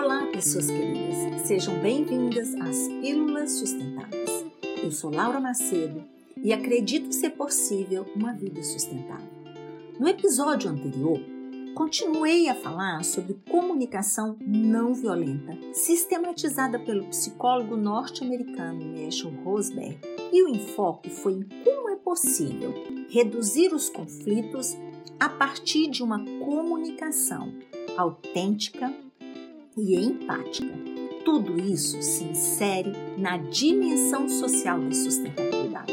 Olá, pessoas queridas. Sejam bem-vindas às Pílulas Sustentáveis. Eu sou Laura Macedo e acredito ser possível uma vida sustentável. No episódio anterior, continuei a falar sobre comunicação não violenta, sistematizada pelo psicólogo norte-americano Marshall Rosberg, e o enfoque foi em como é possível reduzir os conflitos a partir de uma comunicação autêntica e empática. Tudo isso se insere na dimensão social da sustentabilidade.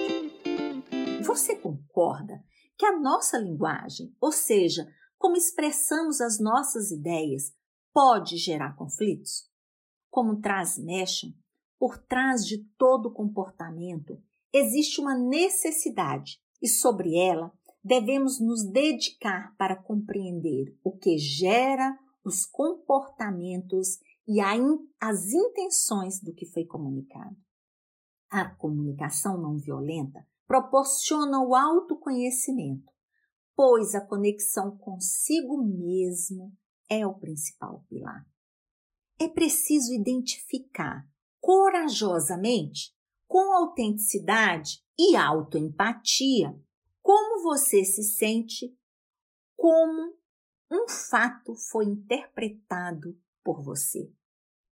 Você concorda que a nossa linguagem, ou seja, como expressamos as nossas ideias, pode gerar conflitos? Como traz Mesham, por trás de todo comportamento existe uma necessidade e sobre ela devemos nos dedicar para compreender o que gera os comportamentos e as intenções do que foi comunicado. A comunicação não violenta proporciona o autoconhecimento, pois a conexão consigo mesmo é o principal pilar. É preciso identificar corajosamente, com autenticidade e autoempatia, como você se sente, como um fato foi interpretado por você.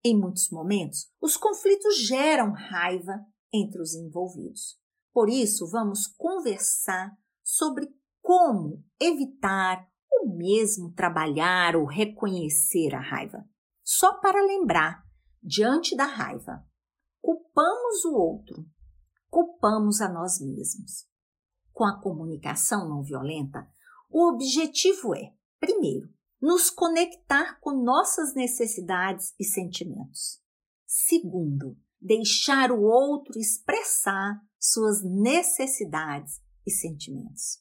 Em muitos momentos, os conflitos geram raiva entre os envolvidos. Por isso, vamos conversar sobre como evitar ou mesmo trabalhar ou reconhecer a raiva. Só para lembrar, diante da raiva, culpamos o outro, culpamos a nós mesmos com a comunicação não violenta, o objetivo é, primeiro, nos conectar com nossas necessidades e sentimentos. Segundo, deixar o outro expressar suas necessidades e sentimentos.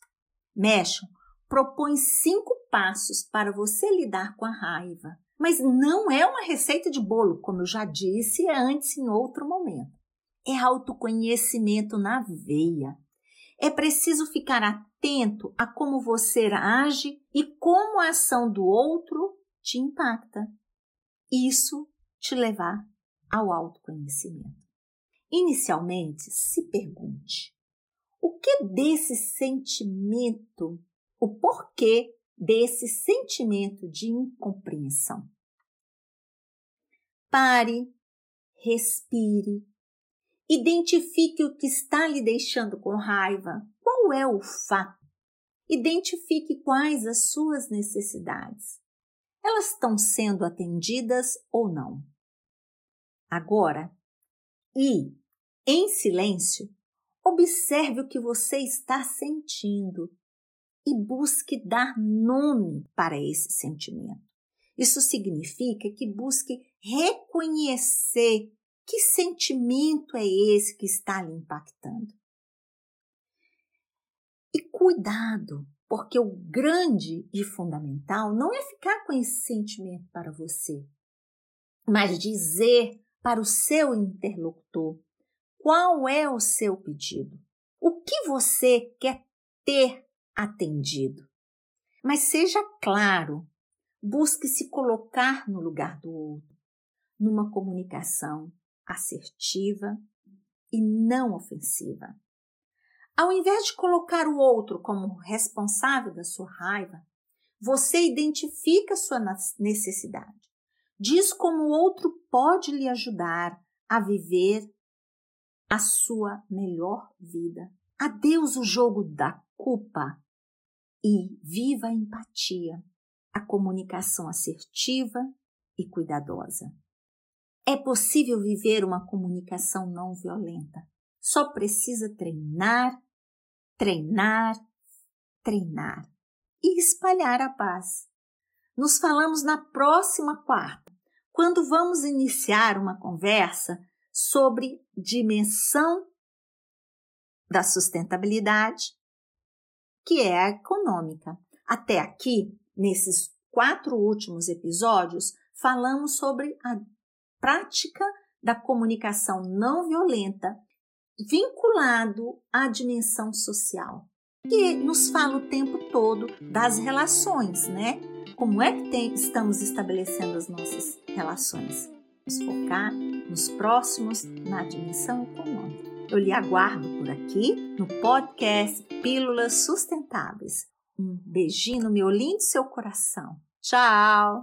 Meshon propõe cinco passos para você lidar com a raiva, mas não é uma receita de bolo, como eu já disse antes em outro momento. É autoconhecimento na veia, é preciso ficar atento a como você age e como a ação do outro te impacta. Isso te levar ao autoconhecimento. Inicialmente, se pergunte: o que desse sentimento, o porquê desse sentimento de incompreensão? Pare, respire Identifique o que está lhe deixando com raiva. Qual é o fato? Identifique quais as suas necessidades. Elas estão sendo atendidas ou não? Agora, e, em silêncio, observe o que você está sentindo e busque dar nome para esse sentimento. Isso significa que busque reconhecer que sentimento é esse que está lhe impactando? E cuidado, porque o grande e fundamental não é ficar com esse sentimento para você, mas dizer para o seu interlocutor qual é o seu pedido, o que você quer ter atendido. Mas seja claro, busque se colocar no lugar do outro, numa comunicação assertiva e não ofensiva. Ao invés de colocar o outro como responsável da sua raiva, você identifica sua necessidade. Diz como o outro pode lhe ajudar a viver a sua melhor vida. Adeus o jogo da culpa e viva a empatia, a comunicação assertiva e cuidadosa. É possível viver uma comunicação não violenta. Só precisa treinar, treinar, treinar e espalhar a paz. Nos falamos na próxima quarta, quando vamos iniciar uma conversa sobre dimensão da sustentabilidade, que é a econômica. Até aqui, nesses quatro últimos episódios, falamos sobre a prática da comunicação não violenta vinculado à dimensão social, que nos fala o tempo todo das relações, né? como é que tem, estamos estabelecendo as nossas relações. Vamos focar nos próximos na dimensão econômica. Eu lhe aguardo por aqui no podcast Pílulas Sustentáveis. Um beijinho no meu lindo seu coração. Tchau!